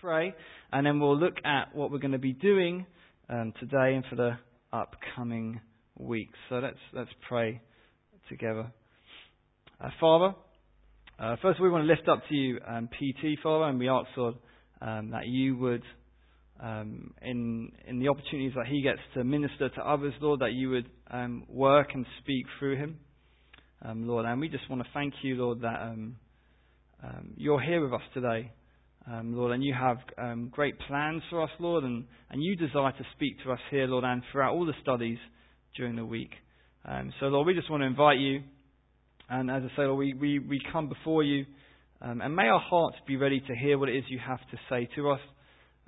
pray, and then we'll look at what we're going to be doing um, today and for the upcoming weeks. So let's let's pray together. Uh, Father, uh, first we want to lift up to you um, PT, Father, and we ask Lord um, that you would, um, in in the opportunities that he gets to minister to others, Lord, that you would um, work and speak through him, um, Lord. And we just want to thank you, Lord, that um, you're here with us today um, Lord, and you have um, great plans for us, Lord, and, and you desire to speak to us here, Lord, and throughout all the studies during the week. Um, so, Lord, we just want to invite you, and as I say, Lord, we, we, we come before you, um, and may our hearts be ready to hear what it is you have to say to us.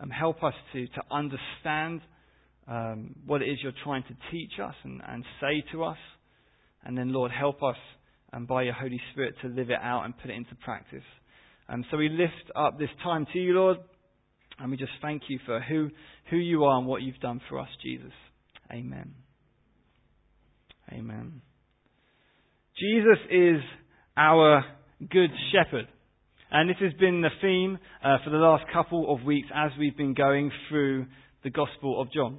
Um, help us to, to understand um, what it is you're trying to teach us and, and say to us. And then, Lord, help us and by your Holy Spirit to live it out and put it into practice. Um, so we lift up this time to you, Lord, and we just thank you for who, who you are and what you've done for us, Jesus. Amen. Amen. Jesus is our good shepherd. And this has been the theme uh, for the last couple of weeks as we've been going through the Gospel of John.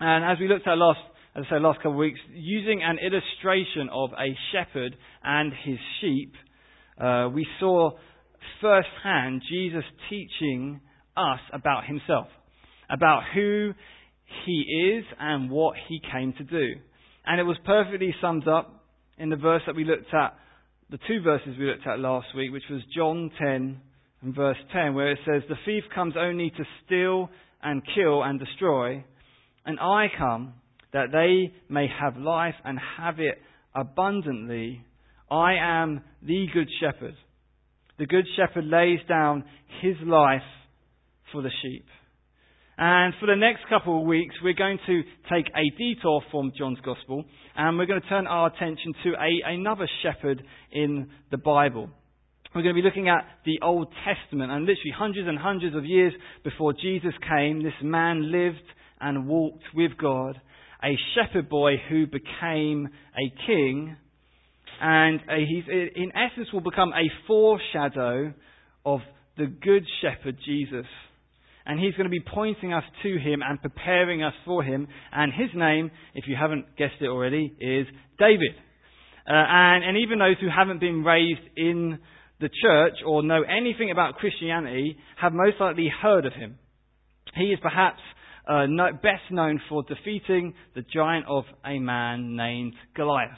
And as we looked at last, as I said, last couple of weeks, using an illustration of a shepherd and his sheep, uh, we saw firsthand Jesus teaching us about himself, about who he is and what he came to do. And it was perfectly summed up in the verse that we looked at, the two verses we looked at last week, which was John 10 and verse 10, where it says, The thief comes only to steal and kill and destroy, and I come that they may have life and have it abundantly. I am the good shepherd the Good Shepherd lays down his life for the sheep. And for the next couple of weeks, we're going to take a detour from John's Gospel and we're going to turn our attention to a, another shepherd in the Bible. We're going to be looking at the Old Testament and literally hundreds and hundreds of years before Jesus came, this man lived and walked with God, a shepherd boy who became a king and uh, he's, in essence, will become a foreshadow of the Good Shepherd Jesus. And he's going to be pointing us to him and preparing us for him. And his name, if you haven't guessed it already, is David. Uh, and, and even those who haven't been raised in the church or know anything about Christianity have most likely heard of him. He is perhaps uh, no, best known for defeating the giant of a man named Goliath.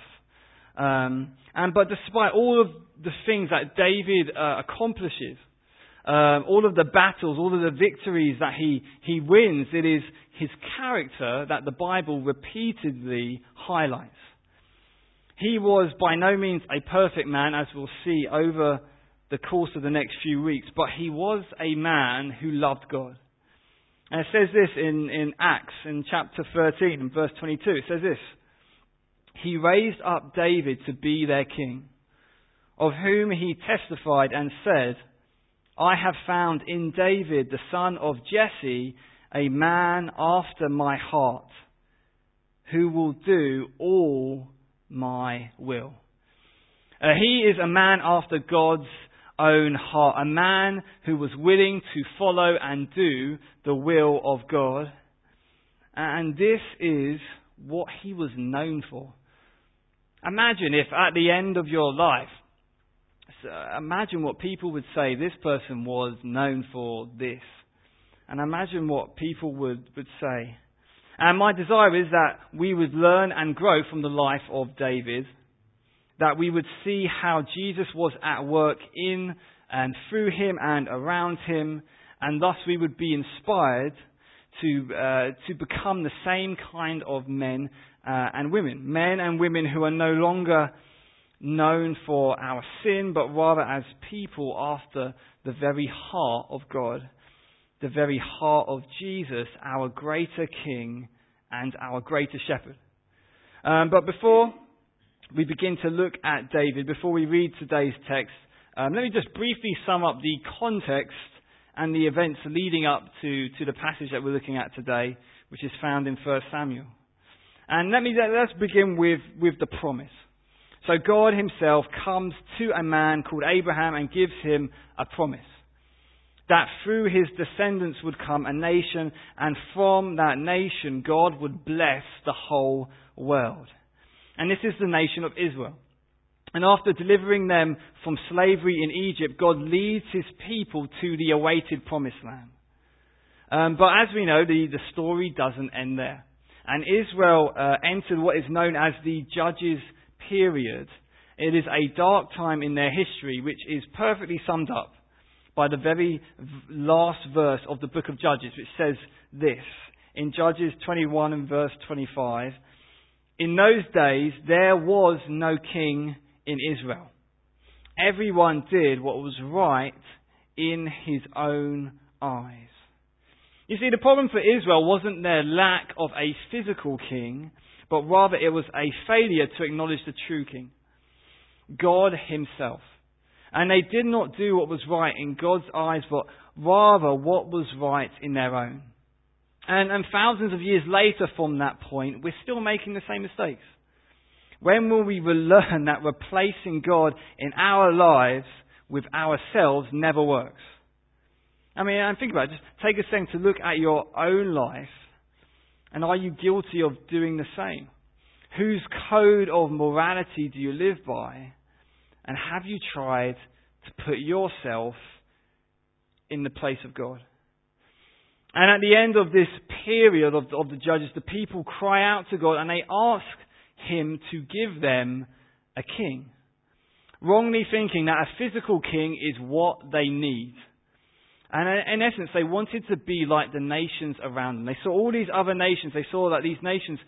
Um, and but despite all of the things that David uh, accomplishes, um, all of the battles, all of the victories that he, he wins, it is his character that the Bible repeatedly highlights. He was by no means a perfect man, as we'll see over the course of the next few weeks, but he was a man who loved God. And it says this in, in Acts in chapter 13 and verse 22. It says this he raised up David to be their king, of whom he testified and said, I have found in David, the son of Jesse, a man after my heart, who will do all my will. Uh, he is a man after God's own heart, a man who was willing to follow and do the will of God. And this is what he was known for. Imagine if at the end of your life, imagine what people would say this person was known for this. And imagine what people would, would say. And my desire is that we would learn and grow from the life of David, that we would see how Jesus was at work in and through him and around him, and thus we would be inspired to, uh, to become the same kind of men uh, and women. Men and women who are no longer known for our sin, but rather as people after the very heart of God, the very heart of Jesus, our greater King and our greater Shepherd. Um, but before we begin to look at David, before we read today's text, um, let me just briefly sum up the context and the events leading up to, to the passage that we're looking at today, which is found in 1 Samuel. And let me, let's begin with, with the promise. So God himself comes to a man called Abraham and gives him a promise. that through his descendants would come a nation, and from that nation God would bless the whole world. And this is the nation of Israel. And after delivering them from slavery in Egypt, God leads his people to the awaited promised land. Um, but as we know, the, the story doesn't end there. And Israel uh, entered what is known as the Judges period. It is a dark time in their history, which is perfectly summed up by the very last verse of the book of Judges, which says this in Judges 21 and verse 25. In those days, there was no king in Israel. Everyone did what was right in his own eyes. You see, the problem for Israel wasn't their lack of a physical king, but rather it was a failure to acknowledge the true king, God Himself. And they did not do what was right in God's eyes, but rather what was right in their own. And, and thousands of years later from that point, we're still making the same mistakes. When will we learn that replacing God in our lives with ourselves never works? I mean, and think about it. Just take a second to look at your own life. And are you guilty of doing the same? Whose code of morality do you live by? And have you tried to put yourself in the place of God? And at the end of this period of of the judges, the people cry out to God and they ask Him to give them a king. Wrongly thinking that a physical king is what they need. And in essence, they wanted to be like the nations around them. They saw all these other nations. They saw that these nations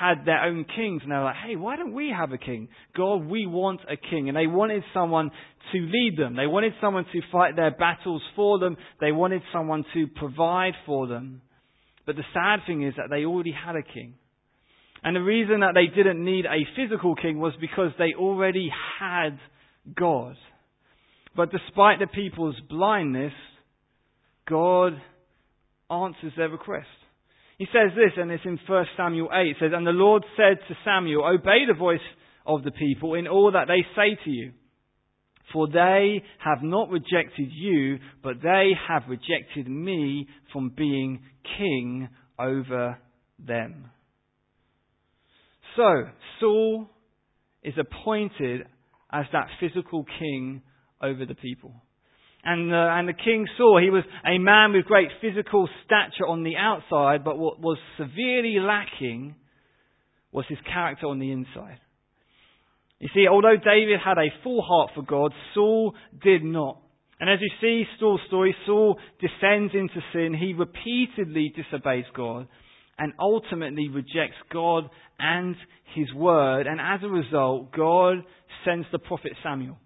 had their own kings. And they were like, hey, why don't we have a king? God, we want a king. And they wanted someone to lead them. They wanted someone to fight their battles for them. They wanted someone to provide for them. But the sad thing is that they already had a king. And the reason that they didn't need a physical king was because they already had God. But despite the people's blindness, God answers their request. He says this, and it's in 1 Samuel 8. It says, And the Lord said to Samuel, Obey the voice of the people in all that they say to you. For they have not rejected you, but they have rejected me from being king over them. So, Saul is appointed as that physical king over the people. And, uh, and the king saw he was a man with great physical stature on the outside, but what was severely lacking was his character on the inside. You see, although David had a full heart for God, Saul did not. And as you see Saul's story, Saul descends into sin. He repeatedly disobeys God and ultimately rejects God and his word. And as a result, God sends the prophet Samuel.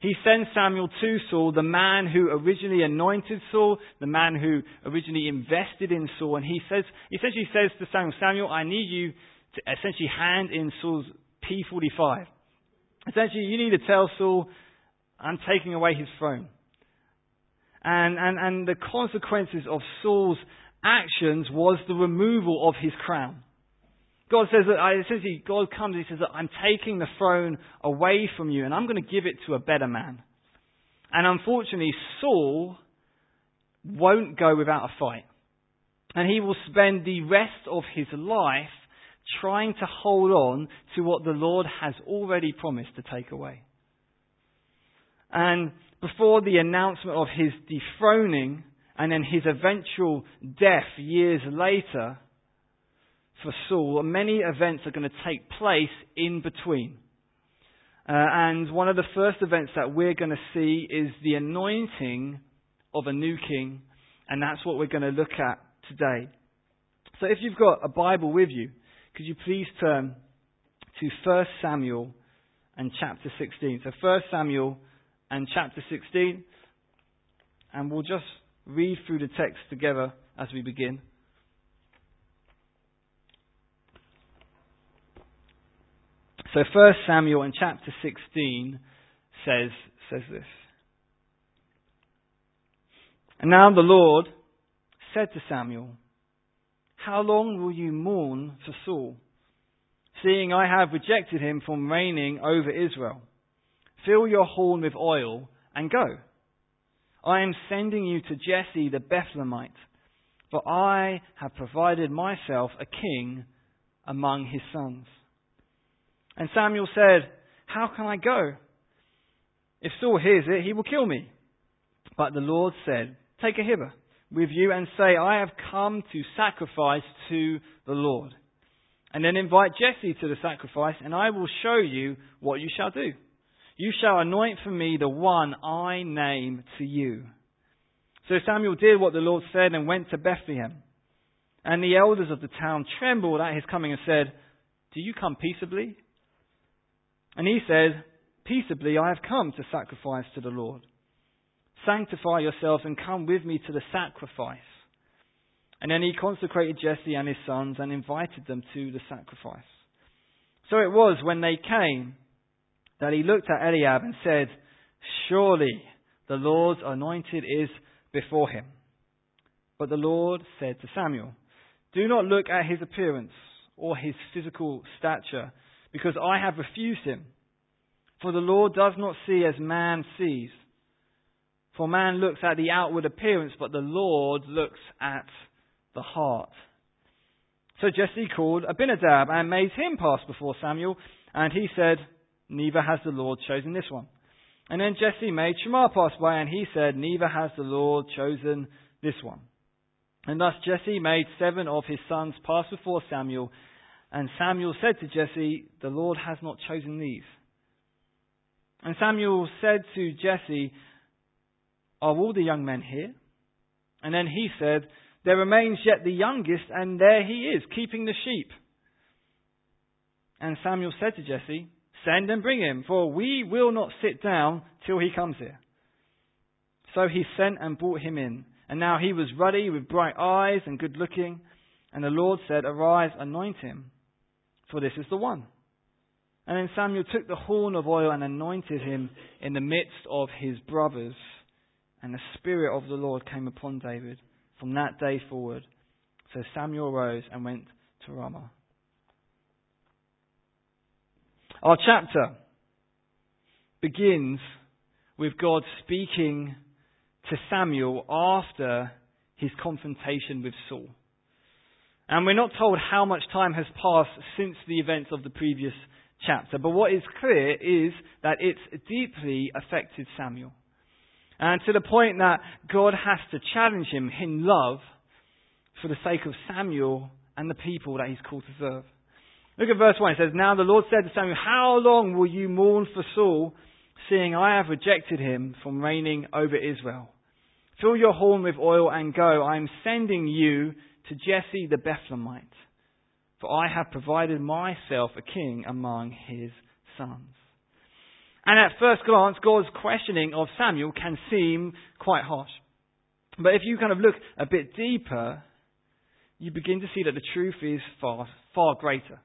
He sends Samuel to Saul, the man who originally anointed Saul, the man who originally invested in Saul, and he says, essentially says to Samuel, Samuel, I need you to essentially hand in Saul's P45. Essentially, you need to tell Saul, I'm taking away his throne. And, and, and the consequences of Saul's actions was the removal of his crown. God says that, uh, essentially, God comes and he says that I'm taking the throne away from you and I'm going to give it to a better man. And unfortunately, Saul won't go without a fight. And he will spend the rest of his life trying to hold on to what the Lord has already promised to take away. And before the announcement of his dethroning and then his eventual death years later, for Saul, many events are going to take place in between. Uh, and one of the first events that we're going to see is the anointing of a new king, and that's what we're going to look at today. So if you've got a Bible with you, could you please turn to 1 Samuel and chapter 16. So 1 Samuel and chapter 16, and we'll just read through the text together as we begin. So 1 Samuel in chapter 16 says, says this. And now the Lord said to Samuel, How long will you mourn for Saul, seeing I have rejected him from reigning over Israel? Fill your horn with oil and go. I am sending you to Jesse the Bethlehemite, for I have provided myself a king among his sons. And Samuel said, How can I go? If Saul hears it, he will kill me. But the Lord said, Take a hither with you and say, I have come to sacrifice to the Lord. And then invite Jesse to the sacrifice, and I will show you what you shall do. You shall anoint for me the one I name to you. So Samuel did what the Lord said and went to Bethlehem. And the elders of the town trembled at his coming and said, Do you come peaceably? And he said, Peaceably I have come to sacrifice to the Lord. Sanctify yourselves and come with me to the sacrifice. And then he consecrated Jesse and his sons and invited them to the sacrifice. So it was when they came that he looked at Eliab and said, Surely the Lord's anointed is before him. But the Lord said to Samuel, Do not look at his appearance or his physical stature, because I have refused him. For the Lord does not see as man sees. For man looks at the outward appearance, but the Lord looks at the heart. So Jesse called Abinadab and made him pass before Samuel, and he said, Neither has the Lord chosen this one. And then Jesse made Shammah pass by, and he said, Neither has the Lord chosen this one. And thus Jesse made seven of his sons pass before Samuel, and Samuel said to Jesse, The Lord has not chosen these. And Samuel said to Jesse, Are all the young men here? And then he said, There remains yet the youngest, and there he is, keeping the sheep. And Samuel said to Jesse, Send and bring him, for we will not sit down till he comes here. So he sent and brought him in. And now he was ruddy, with bright eyes, and good looking. And the Lord said, Arise, anoint him, for this is the one. And then Samuel took the horn of oil and anointed him in the midst of his brothers. And the Spirit of the Lord came upon David from that day forward. So Samuel rose and went to Ramah. Our chapter begins with God speaking to Samuel after his confrontation with Saul. And we're not told how much time has passed since the events of the previous chapter, but what is clear is that it's deeply affected Samuel. And to the point that God has to challenge him in love for the sake of Samuel and the people that he's called to serve. Look at verse 1. It says, Now the Lord said to Samuel, How long will you mourn for Saul, seeing I have rejected him from reigning over Israel? Fill your horn with oil and go. I am sending you to Jesse the Bethlehemite for I have provided myself a king among his sons. And at first glance, God's questioning of Samuel can seem quite harsh. But if you kind of look a bit deeper, you begin to see that the truth is far, far greater.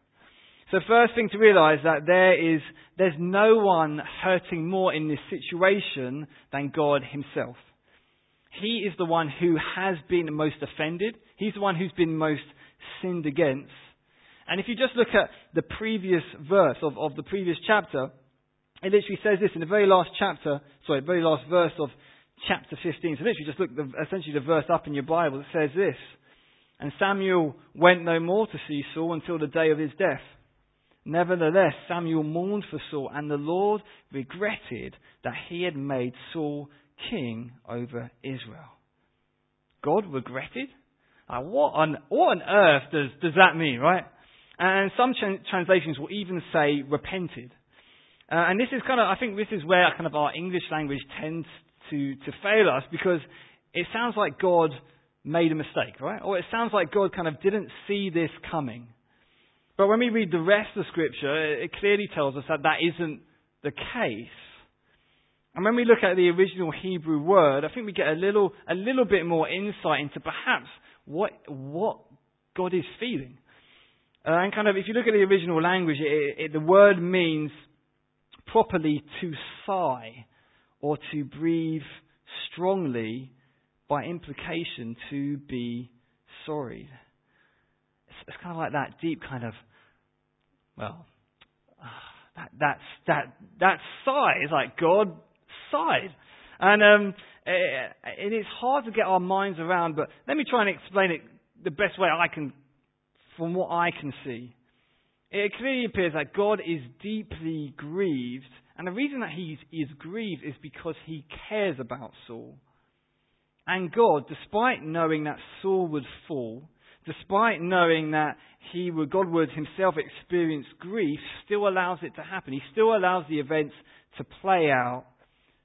So first thing to realize that there is, there's no one hurting more in this situation than God himself. He is the one who has been most offended. He's the one who's been most sinned against. And if you just look at the previous verse of, of the previous chapter, it literally says this in the very last chapter, sorry, very last verse of chapter 15. So literally just look the, essentially the verse up in your Bible. It says this. And Samuel went no more to see Saul until the day of his death. Nevertheless, Samuel mourned for Saul, and the Lord regretted that he had made Saul king over Israel. God regretted? Uh, what, on, what on earth does, does that mean, right? And some translations will even say repented. Uh, and this is kind of, I think this is where kind of our English language tends to, to fail us because it sounds like God made a mistake, right? Or it sounds like God kind of didn't see this coming. But when we read the rest of Scripture, it clearly tells us that that isn't the case. And when we look at the original Hebrew word, I think we get a little, a little bit more insight into perhaps what, what God is feeling. Uh, and kind of, if you look at the original language, it, it, the word means properly to sigh or to breathe strongly, by implication, to be sorry. It's, kind of like that deep kind of, well, that, that, that, that sigh is like God sighed. And, um, and it's hard to get our minds around, but let me try and explain it the best way I can, from what I can see. It clearly appears that God is deeply grieved, and the reason that he is grieved is because he cares about Saul. And God, despite knowing that Saul would fall, despite knowing that he would, God would himself experience grief, still allows it to happen. He still allows the events to play out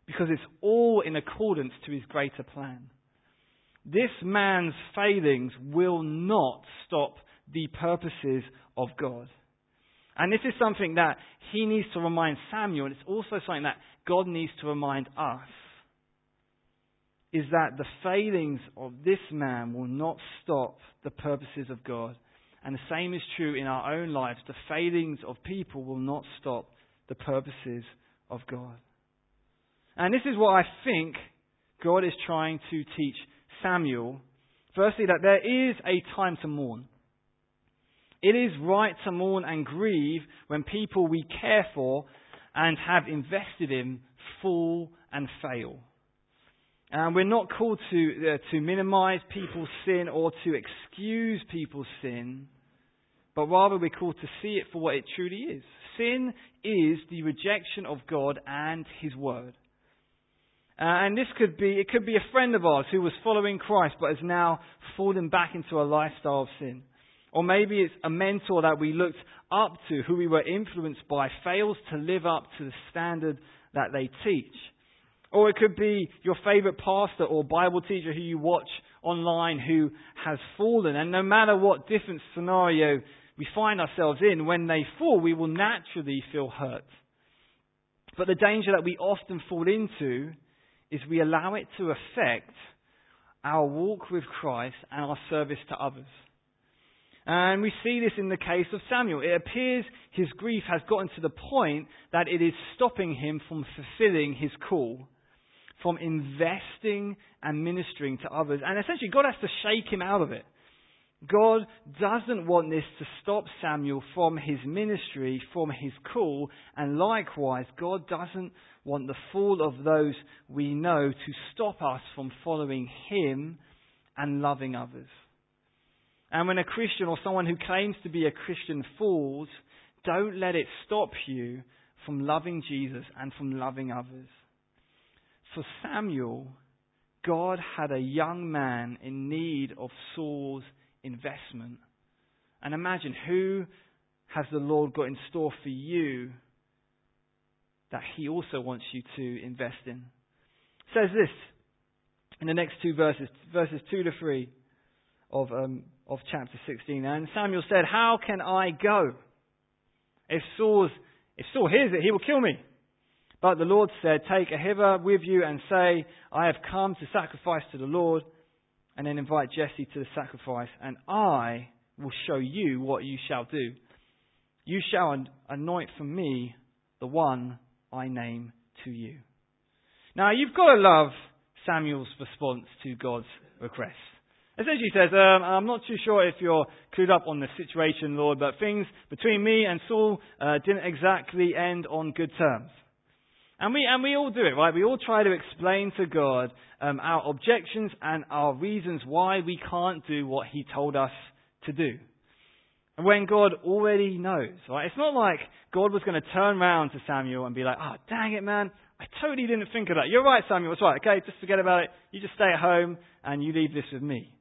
because it's all in accordance to his greater plan. This man's failings will not stop the purposes of God. And this is something that he needs to remind Samuel, and it's also something that God needs to remind us is that the failings of this man will not stop the purposes of God. And the same is true in our own lives. The failings of people will not stop the purposes of God. And this is what I think God is trying to teach Samuel. Firstly, that there is a time to mourn. It is right to mourn and grieve when people we care for and have invested in fall and fail. And we're not called to, uh, to minimize people's sin or to excuse people's sin, but rather we're called to see it for what it truly is. Sin is the rejection of God and His Word. Uh, and this could be, it could be a friend of ours who was following Christ but has now fallen back into a lifestyle of sin. Or maybe it's a mentor that we looked up to, who we were influenced by, fails to live up to the standard that they teach. Or it could be your favorite pastor or Bible teacher who you watch online who has fallen. And no matter what different scenario we find ourselves in, when they fall, we will naturally feel hurt. But the danger that we often fall into is we allow it to affect our walk with Christ and our service to others. And we see this in the case of Samuel. It appears his grief has gotten to the point that it is stopping him from fulfilling his call from investing and ministering to others. And essentially, God has to shake him out of it. God doesn't want this to stop Samuel from his ministry, from his call, and likewise, God doesn't want the fall of those we know to stop us from following him and loving others. And when a Christian or someone who claims to be a Christian falls, don't let it stop you from loving Jesus and from loving others for Samuel, God had a young man in need of Saul's investment. And imagine who has the Lord got in store for you that he also wants you to invest in. It says this in the next two verses, verses 2 to 3 of, um, of chapter 16. And Samuel said, How can I go? If, Saul's, if Saul hears it, he will kill me. But the Lord said, Take a hither with you and say, I have come to sacrifice to the Lord, and then invite Jesse to the sacrifice, and I will show you what you shall do. You shall anoint for me the one I name to you. Now, you've got to love Samuel's response to God's request. Essentially, he says, um, I'm not too sure if you're clued up on the situation, Lord, but things between me and Saul uh, didn't exactly end on good terms. And we, and we all do it, right? We all try to explain to God um, our objections and our reasons why we can't do what He told us to do. And when God already knows, right? It's not like God was going to turn around to Samuel and be like, oh, dang it, man. I totally didn't think of that. You're right, Samuel. It's right. Okay, just forget about it. You just stay at home and you leave this with me.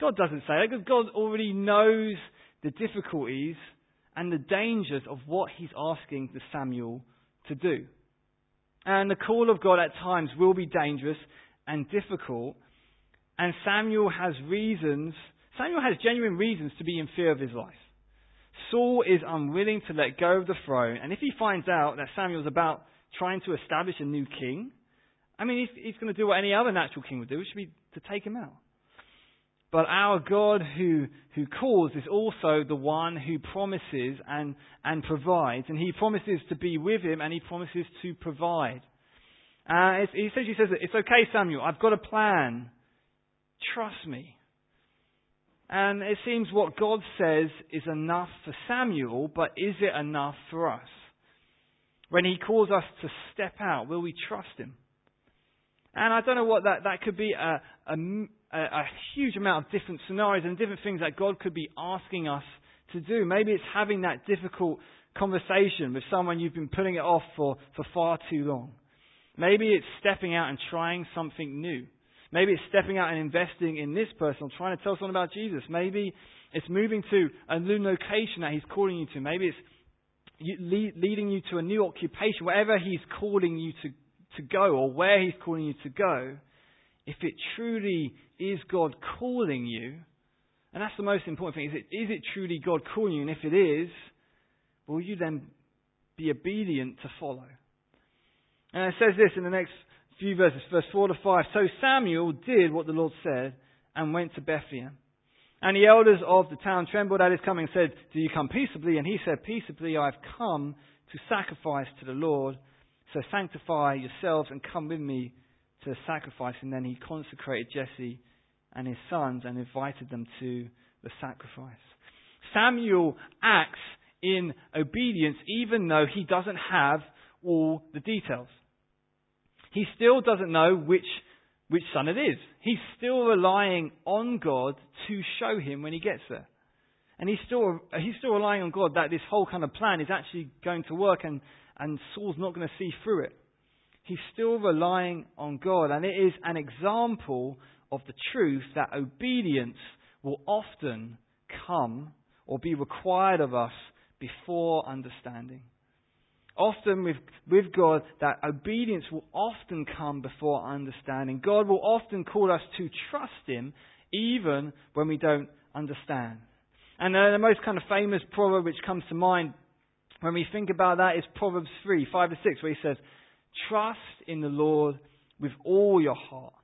God doesn't say that because God already knows the difficulties and the dangers of what He's asking the Samuel to do. And the call of God at times will be dangerous and difficult. And Samuel has reasons, Samuel has genuine reasons to be in fear of his life. Saul is unwilling to let go of the throne. And if he finds out that Samuel's about trying to establish a new king, I mean, he's, he's going to do what any other natural king would do, which would be to take him out. But our God who, who calls is also the one who promises and, and provides. And he promises to be with him and he promises to provide. Uh, he essentially says, It's okay, Samuel, I've got a plan. Trust me. And it seems what God says is enough for Samuel, but is it enough for us? When he calls us to step out, will we trust him? And I don't know what that, that could be a, a, a huge amount of different scenarios and different things that God could be asking us to do. Maybe it's having that difficult conversation with someone you've been putting it off for, for far too long. Maybe it's stepping out and trying something new. Maybe it's stepping out and investing in this person or trying to tell someone about Jesus. Maybe it's moving to a new location that He's calling you to. Maybe it's leading you to a new occupation, wherever He's calling you to, to go or where He's calling you to go. If it truly is God calling you, and that's the most important thing, is it, is it truly God calling you? And if it is, will you then be obedient to follow? And it says this in the next few verses, verse 4 to 5. So Samuel did what the Lord said and went to Bethlehem. And the elders of the town trembled at his coming and said, Do you come peaceably? And he said, Peaceably I have come to sacrifice to the Lord. So sanctify yourselves and come with me to sacrifice. And then he consecrated Jesse and his sons and invited them to the sacrifice. Samuel acts in obedience even though he doesn't have all the details. He still doesn't know which, which son it is. He's still relying on God to show him when he gets there. And he's still, he's still relying on God that this whole kind of plan is actually going to work and, and Saul's not going to see through it. He's still relying on God. And it is an example of the truth that obedience will often come or be required of us before understanding often with, with God that obedience will often come before understanding. God will often call us to trust Him even when we don't understand. And uh, the most kind of famous proverb which comes to mind when we think about that is Proverbs 3, 5 to 6, where he says, Trust in the Lord with all your heart.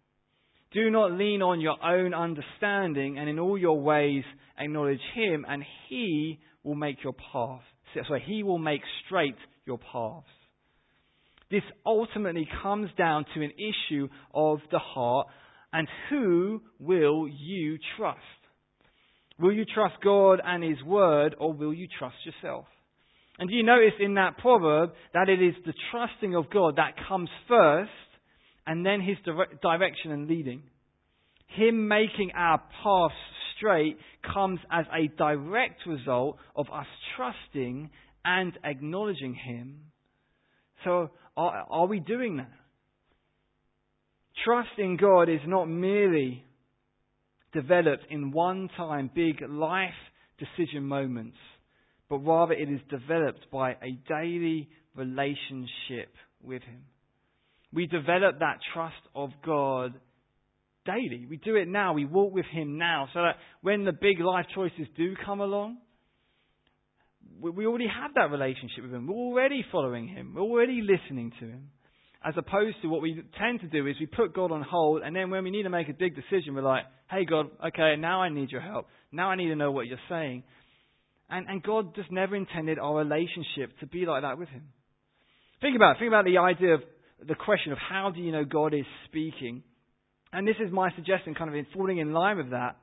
Do not lean on your own understanding, and in all your ways acknowledge Him, and He will make your path. So He will make straight your paths. This ultimately comes down to an issue of the heart and who will you trust? Will you trust God and His Word or will you trust yourself? And do you notice in that proverb that it is the trusting of God that comes first and then His dire- direction and leading? Him making our paths straight comes as a direct result of us trusting and acknowledging Him. So, are, are we doing that? Trust in God is not merely developed in one time big life decision moments, but rather it is developed by a daily relationship with Him. We develop that trust of God daily. We do it now. We walk with Him now so that when the big life choices do come along, we already have that relationship with Him. We're already following Him. We're already listening to Him. As opposed to what we tend to do is we put God on hold, and then when we need to make a big decision, we're like, hey, God, okay, now I need your help. Now I need to know what you're saying. And, and God just never intended our relationship to be like that with Him. Think about it. Think about the idea of the question of how do you know God is speaking? And this is my suggestion, kind of in falling in line with that,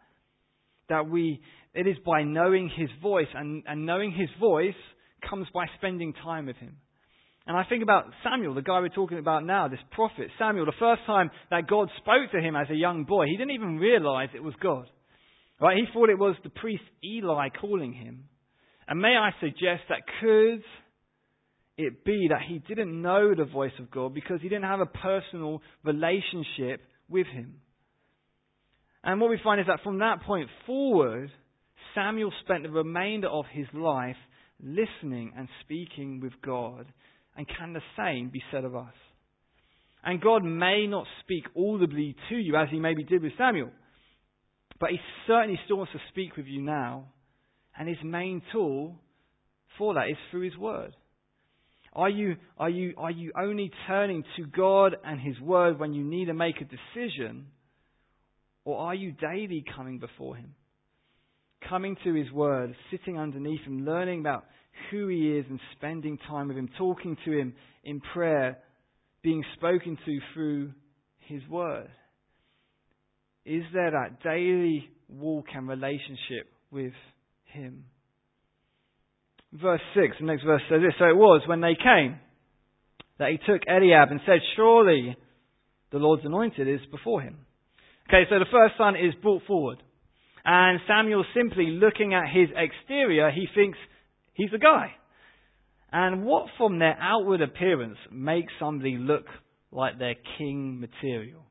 that we it is by knowing His voice, and, and knowing His voice comes by spending time with Him. And I think about Samuel, the guy we're talking about now, this prophet. Samuel, the first time that God spoke to him as a young boy, he didn't even realize it was God. Right? He thought it was the priest Eli calling him. And may I suggest that could it be that he didn't know the voice of God because he didn't have a personal relationship with him? And what we find is that from that point forward, Samuel spent the remainder of his life listening and speaking with God. And can the same be said of us? And God may not speak audibly to you as he maybe did with Samuel, but he certainly still wants to speak with you now. And his main tool for that is through his word. Are you, are you, are you only turning to God and his word when you need to make a decision? Or are you daily coming before him? coming to His Word, sitting underneath Him, learning about who He is and spending time with Him, talking to Him in prayer, being spoken to through His Word? Is there that daily walk and relationship with Him? Verse 6, the next verse says this So it was when they came that he took Eliab and said, Surely the Lord's anointed is before him. Okay, so the first son is brought forward. And Samuel simply looking at his exterior, he thinks he's the guy. And what from their outward appearance makes somebody look like they're king material?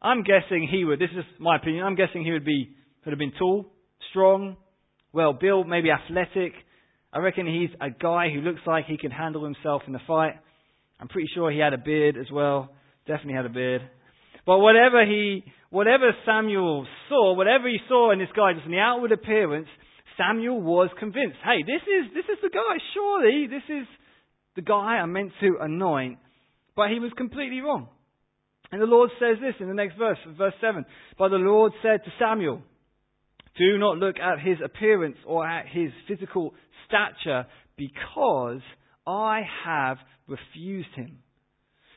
I'm guessing he would, this is my opinion, I'm guessing he would be, would have been tall, strong, well built, maybe athletic. I reckon he's a guy who looks like he can handle himself in a fight. I'm pretty sure he had a beard as well. Definitely had a beard. But whatever he, whatever Samuel saw, whatever he saw in this guy, just in the outward appearance, Samuel was convinced. Hey, this is, this is the guy. Surely this is the guy I'm meant to anoint. But he was completely wrong. And the Lord says this in the next verse, verse 7. But the Lord said to Samuel, Do not look at his appearance or at his physical stature, because I have refused him.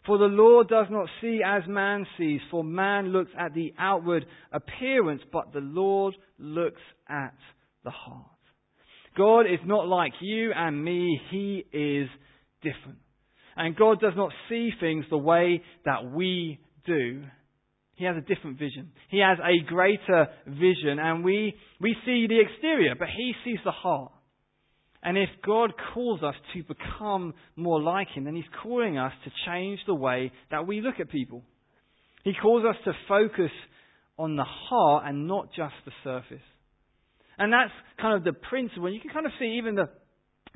For the Lord does not see as man sees, for man looks at the outward appearance, but the Lord looks at the heart. God is not like you and me, He is different. And God does not see things the way that we do. He has a different vision. He has a greater vision, and we, we see the exterior, but He sees the heart. And if God calls us to become more like Him, then He's calling us to change the way that we look at people. He calls us to focus on the heart and not just the surface. And that's kind of the principle. And you can kind of see even the,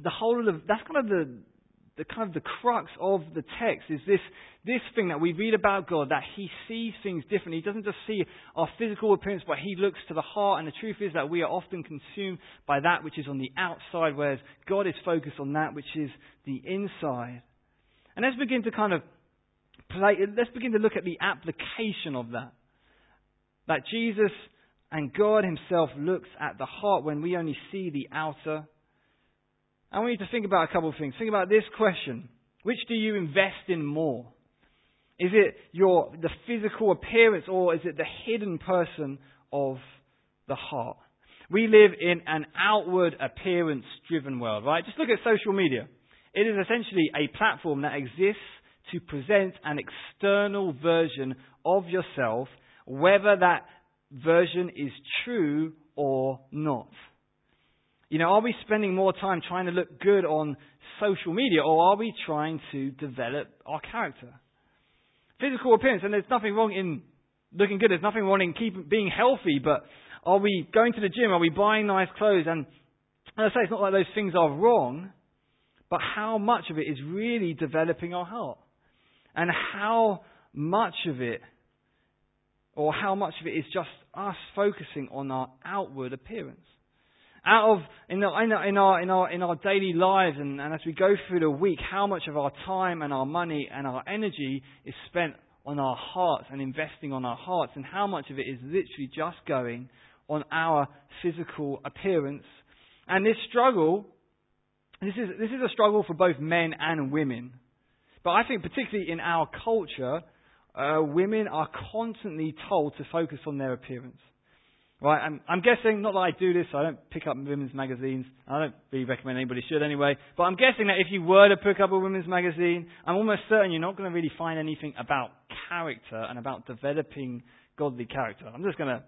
the whole of the, that's kind of the, the kind of the crux of the text is this, this thing that we read about God, that He sees things differently. He doesn't just see our physical appearance, but He looks to the heart. And the truth is that we are often consumed by that which is on the outside, whereas God is focused on that which is the inside. And let's begin to kind of play, let's begin to look at the application of that. That Jesus and God Himself looks at the heart when we only see the outer I want you to think about a couple of things. Think about this question. Which do you invest in more? Is it your, the physical appearance or is it the hidden person of the heart? We live in an outward appearance driven world, right? Just look at social media. It is essentially a platform that exists to present an external version of yourself, whether that version is true or not. You know, are we spending more time trying to look good on social media or are we trying to develop our character? Physical appearance, and there's nothing wrong in looking good, there's nothing wrong in keep, being healthy, but are we going to the gym? Are we buying nice clothes? And as I say, it's not like those things are wrong, but how much of it is really developing our heart? And how much of it, or how much of it is just us focusing on our outward appearance? Out of in, our, in our in our in our daily lives and, and as we go through the week, how much of our time and our money and our energy is spent on our hearts and investing on our hearts, and how much of it is literally just going on our physical appearance. And this struggle, this is this is a struggle for both men and women. But I think particularly in our culture, uh, women are constantly told to focus on their appearance. Right, I'm, I'm guessing, not that I do this, I don't pick up women's magazines. I don't really recommend anybody should anyway. But I'm guessing that if you were to pick up a women's magazine, I'm almost certain you're not going to really find anything about character and about developing godly character. I'm just going to,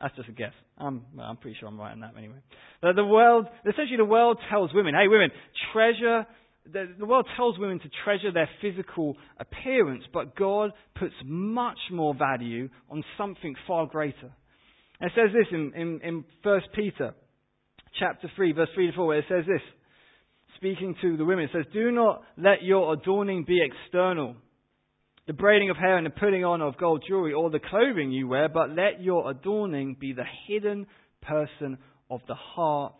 that's just a guess. I'm, I'm pretty sure I'm right on that anyway. But the world, essentially the world tells women, hey women, treasure the, world tells women to treasure their physical appearance, but God puts much more value on something far greater. It says this in, in, in 1 Peter chapter 3, verse 3 to 4, where it says this, speaking to the women, it says, Do not let your adorning be external, the braiding of hair and the putting on of gold jewelry, or the clothing you wear, but let your adorning be the hidden person of the heart,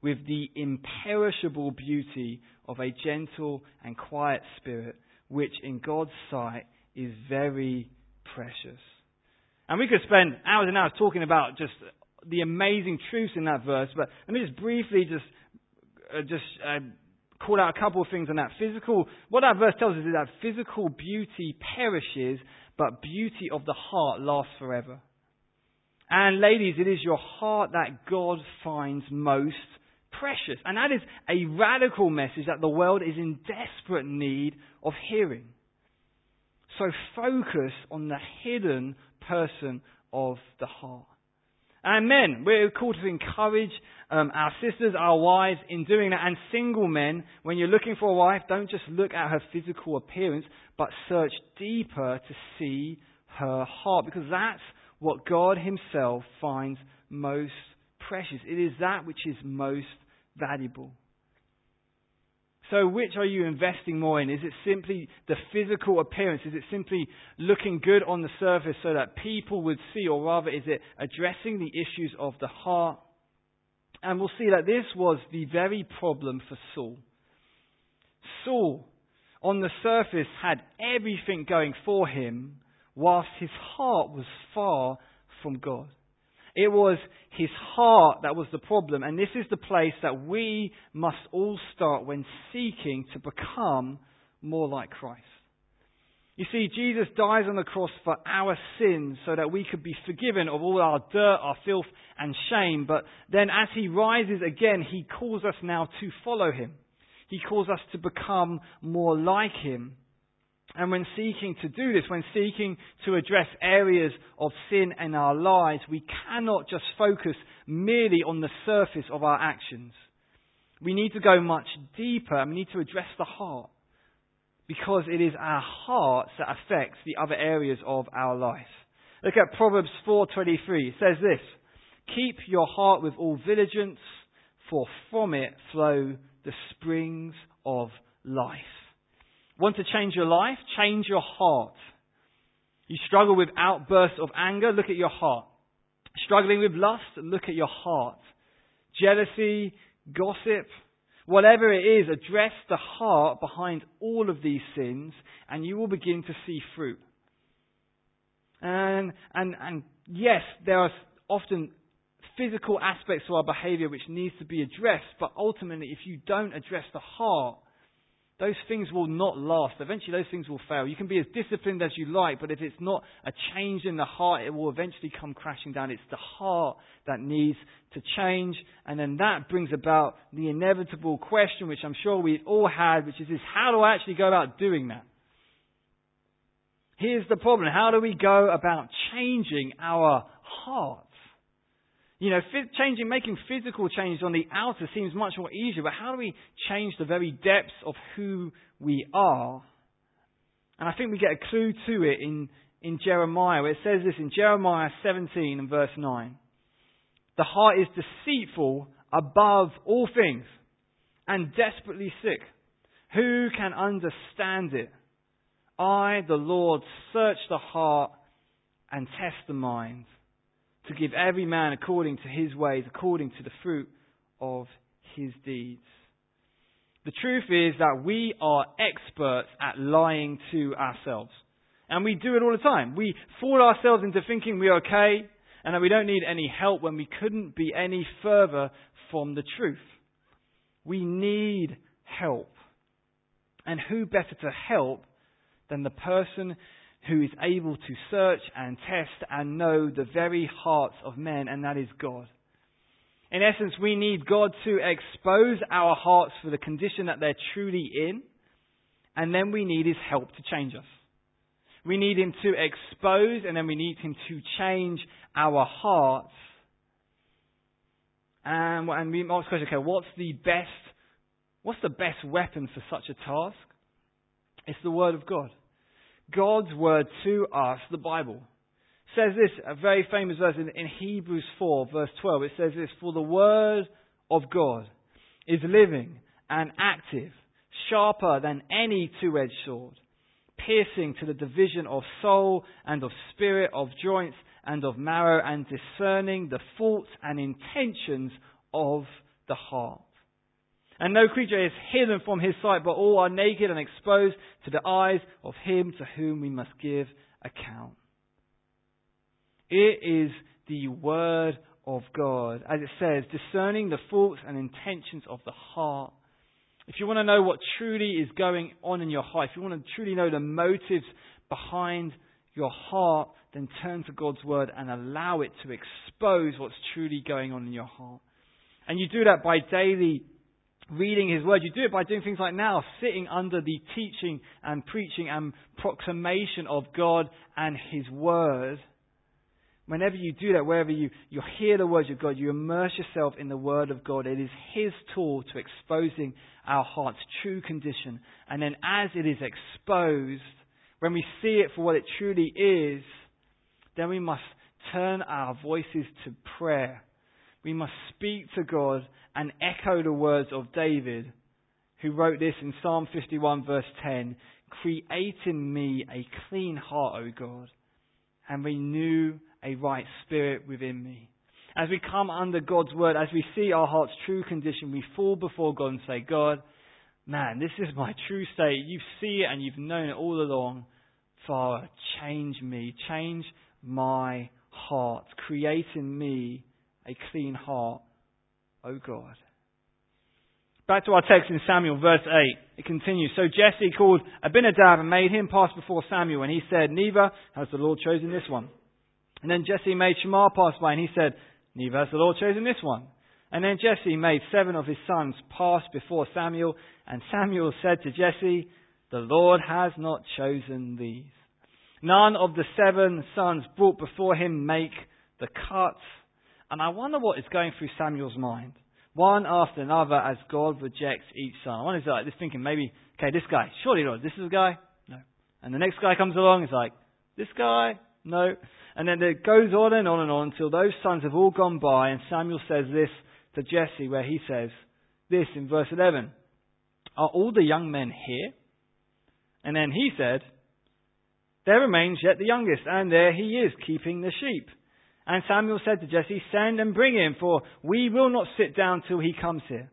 with the imperishable beauty of a gentle and quiet spirit, which in God's sight is very precious. And we could spend hours and hours talking about just the amazing truths in that verse, but let me just briefly just uh, just uh, call out a couple of things on that. Physical, what that verse tells us is that physical beauty perishes, but beauty of the heart lasts forever. And ladies, it is your heart that God finds most precious. And that is a radical message that the world is in desperate need of hearing. So focus on the hidden person of the heart. And men, we're called to encourage um, our sisters, our wives in doing that. And single men, when you're looking for a wife, don't just look at her physical appearance, but search deeper to see her heart. Because that's what God Himself finds most precious. It is that which is most valuable. So, which are you investing more in? Is it simply the physical appearance? Is it simply looking good on the surface so that people would see? Or rather, is it addressing the issues of the heart? And we'll see that this was the very problem for Saul. Saul, on the surface, had everything going for him, whilst his heart was far from God. It was his heart that was the problem, and this is the place that we must all start when seeking to become more like Christ. You see, Jesus dies on the cross for our sins so that we could be forgiven of all our dirt, our filth, and shame. But then as he rises again, he calls us now to follow him. He calls us to become more like him. And when seeking to do this, when seeking to address areas of sin in our lives, we cannot just focus merely on the surface of our actions. We need to go much deeper and we need to address the heart. Because it is our hearts that affects the other areas of our life. Look at Proverbs 4:23. It says this: "Keep your heart with all diligence, for from it flow the springs of life." Want to change your life? Change your heart. You struggle with outbursts of anger? Look at your heart. Struggling with lust? Look at your heart. Jealousy, gossip, whatever it is, address the heart behind all of these sins and you will begin to see fruit. And, and, and yes, there are often physical aspects to our behavior which needs to be addressed, but ultimately if you don't address the heart, those things will not last. Eventually, those things will fail. You can be as disciplined as you like, but if it's not a change in the heart, it will eventually come crashing down. It's the heart that needs to change. And then that brings about the inevitable question, which I'm sure we've all had, which is this how do I actually go about doing that? Here's the problem. How do we go about changing our heart? You know, changing, making physical changes on the outer seems much more easier, but how do we change the very depths of who we are? And I think we get a clue to it in, in Jeremiah, where it says this in Jeremiah 17 and verse 9. The heart is deceitful above all things and desperately sick. Who can understand it? I, the Lord, search the heart and test the mind to give every man according to his ways, according to the fruit of his deeds. The truth is that we are experts at lying to ourselves. And we do it all the time. We fool ourselves into thinking we're okay and that we don't need any help when we couldn't be any further from the truth. We need help. And who better to help than the person who is able to search and test and know the very hearts of men, and that is God. In essence, we need God to expose our hearts for the condition that they're truly in, and then we need His help to change us. We need Him to expose, and then we need Him to change our hearts. And, and we ask question, okay, what's the best, what's the best weapon for such a task? It's the Word of God. God's word to us, the Bible. says this, a very famous verse in, in Hebrews 4, verse 12. It says this, For the word of God is living and active, sharper than any two-edged sword, piercing to the division of soul and of spirit, of joints and of marrow, and discerning the thoughts and intentions of the heart. And no creature is hidden from his sight, but all are naked and exposed to the eyes of him to whom we must give account. It is the word of God, as it says, discerning the thoughts and intentions of the heart. If you want to know what truly is going on in your heart, if you want to truly know the motives behind your heart, then turn to God's word and allow it to expose what's truly going on in your heart. And you do that by daily reading His Word. You do it by doing things like now, sitting under the teaching and preaching and proclamation of God and His Word. Whenever you do that, wherever you, you hear the words of God, you immerse yourself in the Word of God. It is His tool to exposing our heart's true condition. And then as it is exposed, when we see it for what it truly is, then we must turn our voices to prayer. We must speak to God and echo the words of David, who wrote this in Psalm 51 verse 10, Create in me a clean heart, O God, and renew a right spirit within me. As we come under God's word, as we see our heart's true condition, we fall before God and say, God, man, this is my true state. You see it and you've known it all along. Father, change me, change my heart, create in me a clean heart, O God. Back to our text in Samuel, verse 8. It continues. So Jesse called Abinadab and made him pass before Samuel, and he said, Neither has the Lord chosen this one. And then Jesse made Shammah pass by, and he said, Neither has the Lord chosen this one. And then Jesse made seven of his sons pass before Samuel, and Samuel said to Jesse, The Lord has not chosen these. None of the seven sons brought before him make the cut. And I wonder what is going through Samuel's mind. One after another as God rejects each son. One is like this thinking, maybe, okay, this guy, surely not, this is a guy? No. And the next guy comes along, it's like, this guy? No. And then it goes on and on and on until those sons have all gone by, and Samuel says this to Jesse, where he says this in verse 11 Are all the young men here? And then he said, There remains yet the youngest, and there he is, keeping the sheep. And Samuel said to Jesse, Send and bring him, for we will not sit down till he comes here.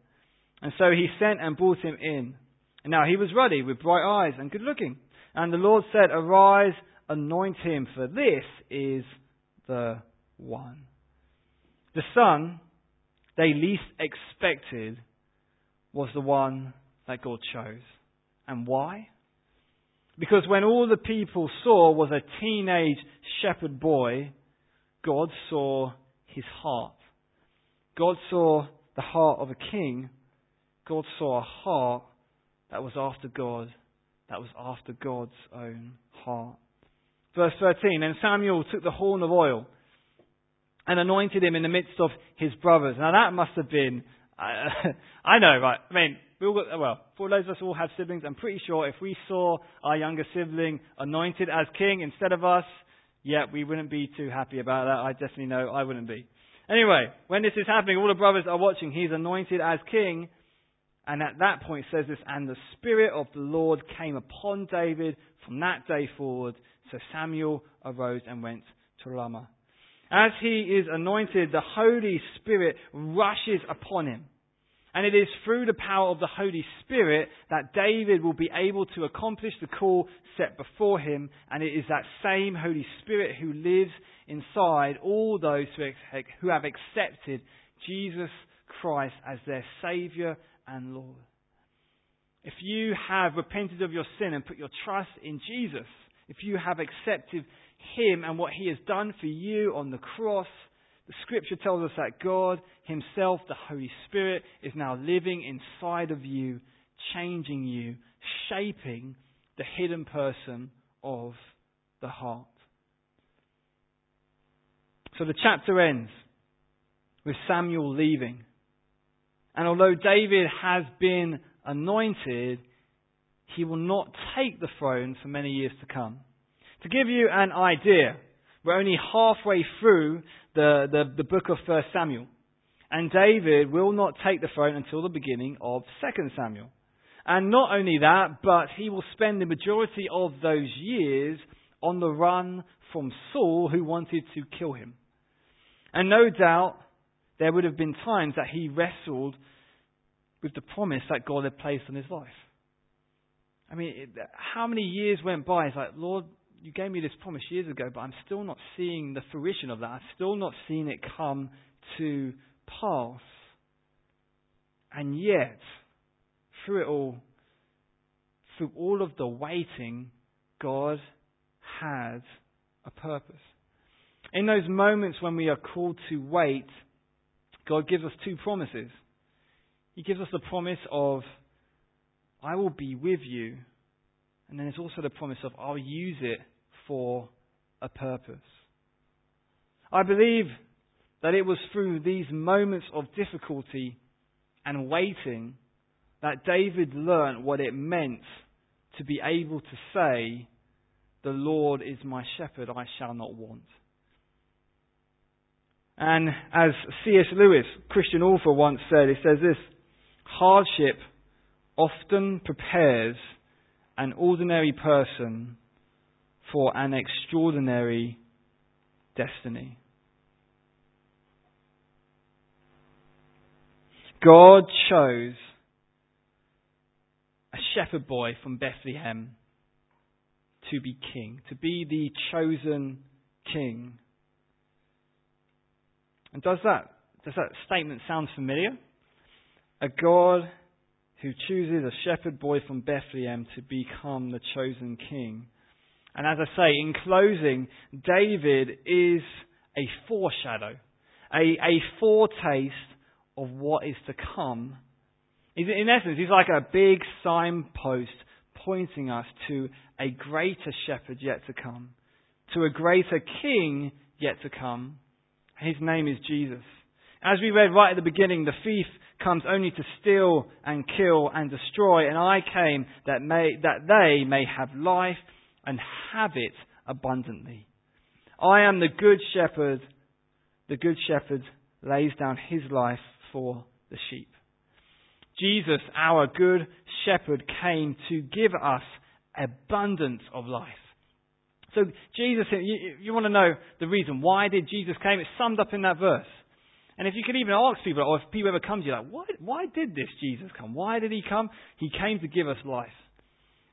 And so he sent and brought him in. And now he was ruddy, with bright eyes, and good looking. And the Lord said, Arise anoint him, for this is the one. The son they least expected was the one that God chose. And why? Because when all the people saw was a teenage shepherd boy, God saw his heart. God saw the heart of a king. God saw a heart that was after God, that was after God's own heart. Verse 13, and Samuel took the horn of oil and anointed him in the midst of his brothers. Now that must have been, uh, I know, right? I mean, we all got, well, for those of us who all have siblings, I'm pretty sure if we saw our younger sibling anointed as king instead of us, yeah, we wouldn't be too happy about that. I definitely know I wouldn't be. Anyway, when this is happening, all the brothers are watching. He's anointed as king. And at that point says this, and the Spirit of the Lord came upon David from that day forward. So Samuel arose and went to Ramah. As he is anointed, the Holy Spirit rushes upon him. And it is through the power of the Holy Spirit that David will be able to accomplish the call set before him. And it is that same Holy Spirit who lives inside all those who have accepted Jesus Christ as their Saviour and Lord. If you have repented of your sin and put your trust in Jesus, if you have accepted Him and what He has done for you on the cross, the scripture tells us that God Himself, the Holy Spirit, is now living inside of you, changing you, shaping the hidden person of the heart. So the chapter ends with Samuel leaving. And although David has been anointed, he will not take the throne for many years to come. To give you an idea, we're only halfway through the, the, the book of 1 Samuel. And David will not take the throne until the beginning of 2 Samuel. And not only that, but he will spend the majority of those years on the run from Saul who wanted to kill him. And no doubt there would have been times that he wrestled with the promise that God had placed on his life. I mean, how many years went by? It's like, Lord, you gave me this promise years ago, but I'm still not seeing the fruition of that. I'm still not seeing it come to pass. And yet, through it all, through all of the waiting, God has a purpose. In those moments when we are called to wait, God gives us two promises. He gives us the promise of, I will be with you. And then there's also the promise of, I'll use it for a purpose. I believe that it was through these moments of difficulty and waiting that David learnt what it meant to be able to say, The Lord is my shepherd, I shall not want. And as C.S. Lewis, Christian author, once said, he says this hardship often prepares an ordinary person for an extraordinary destiny. God chose a shepherd boy from Bethlehem to be king, to be the chosen king. And does that, does that statement sound familiar? A God who chooses a shepherd boy from Bethlehem to become the chosen king. And as I say, in closing, David is a foreshadow, a, a foretaste of what is to come. In essence, he's like a big signpost pointing us to a greater shepherd yet to come, to a greater king yet to come. His name is Jesus. As we read right at the beginning, the thief comes only to steal and kill and destroy, and I came that, may, that they may have life and have it abundantly. I am the good shepherd. The good shepherd lays down his life for the sheep. Jesus, our good shepherd, came to give us abundance of life. So Jesus, you, you want to know the reason why did Jesus came? It's summed up in that verse. And if you could even ask people, or if people ever come to you, like, why, why did this Jesus come? Why did he come? He came to give us life.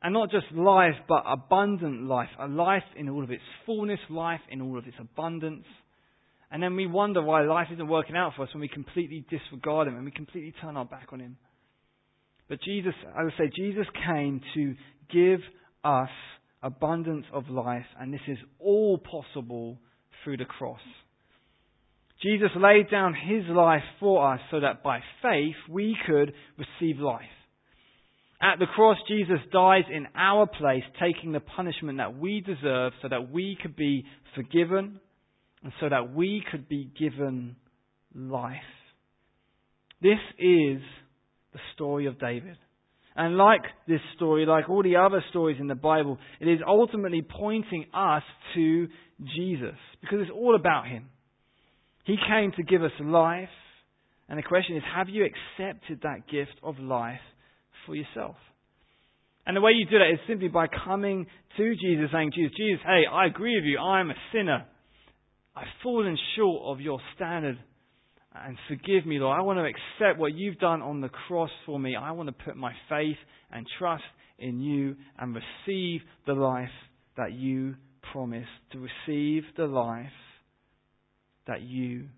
And not just life, but abundant life. A life in all of its fullness, life in all of its abundance. And then we wonder why life isn't working out for us when we completely disregard Him and we completely turn our back on Him. But Jesus, I would say, Jesus came to give us abundance of life, and this is all possible through the cross. Jesus laid down His life for us so that by faith we could receive life. At the cross, Jesus dies in our place, taking the punishment that we deserve so that we could be forgiven and so that we could be given life. This is the story of David. And like this story, like all the other stories in the Bible, it is ultimately pointing us to Jesus because it's all about Him. He came to give us life, and the question is have you accepted that gift of life for yourself? And the way you do that is simply by coming to Jesus, saying, Jesus, Jesus, hey, I agree with you, I'm a sinner. I've fallen short of your standard. And forgive me, Lord. I want to accept what you've done on the cross for me. I want to put my faith and trust in you and receive the life that you promised, to receive the life that you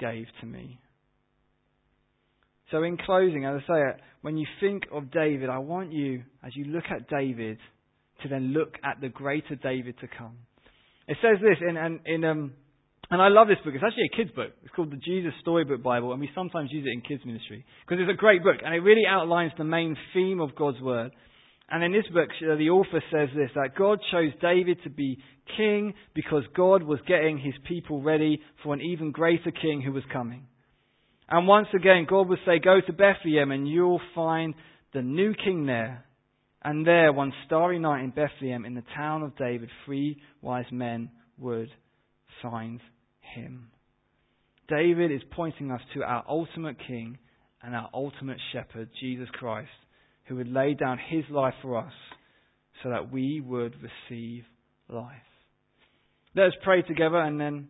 gave to me. So, in closing, as I say, when you think of David, I want you, as you look at David, to then look at the greater David to come. It says this in, in, in um, and I love this book. It's actually a kid's book. It's called the Jesus Storybook Bible, and we sometimes use it in kids' ministry because it's a great book, and it really outlines the main theme of God's Word. And in this book, the author says this that God chose David to be king because God was getting his people ready for an even greater king who was coming. And once again, God would say, Go to Bethlehem and you'll find the new king there. And there, one starry night in Bethlehem, in the town of David, three wise men would find him. David is pointing us to our ultimate king and our ultimate shepherd, Jesus Christ, who would lay down his life for us so that we would receive life. Let us pray together and then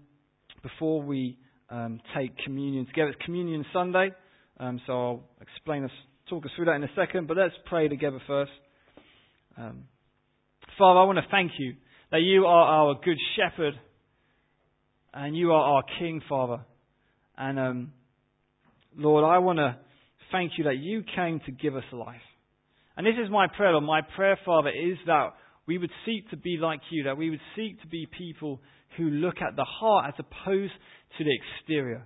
before we um, take communion together, it's Communion Sunday, um, so I'll explain us, talk us through that in a second, but let's pray together first. Um, Father, I want to thank you that you are our good shepherd and you are our King, Father. And um, Lord, I want to thank you that you came to give us life. And this is my prayer, Lord. My prayer, Father, is that we would seek to be like you, that we would seek to be people who look at the heart as opposed to the exterior.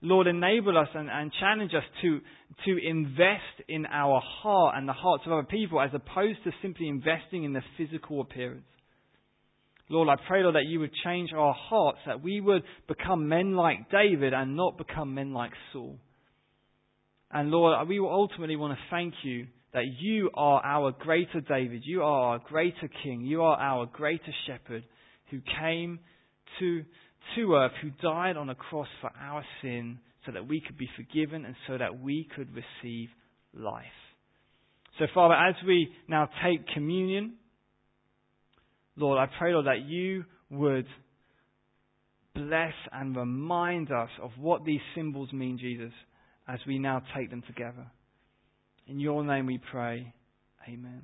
Lord, enable us and, and challenge us to, to invest in our heart and the hearts of other people as opposed to simply investing in the physical appearance. Lord, I pray, Lord, that you would change our hearts, that we would become men like David and not become men like Saul. And Lord, we will ultimately want to thank you that you are our greater David, you are our greater King, you are our greater shepherd who came to, to earth, who died on a cross for our sin so that we could be forgiven and so that we could receive life. So, Father, as we now take communion, Lord, I pray, Lord, that you would bless and remind us of what these symbols mean, Jesus, as we now take them together. In your name we pray. Amen.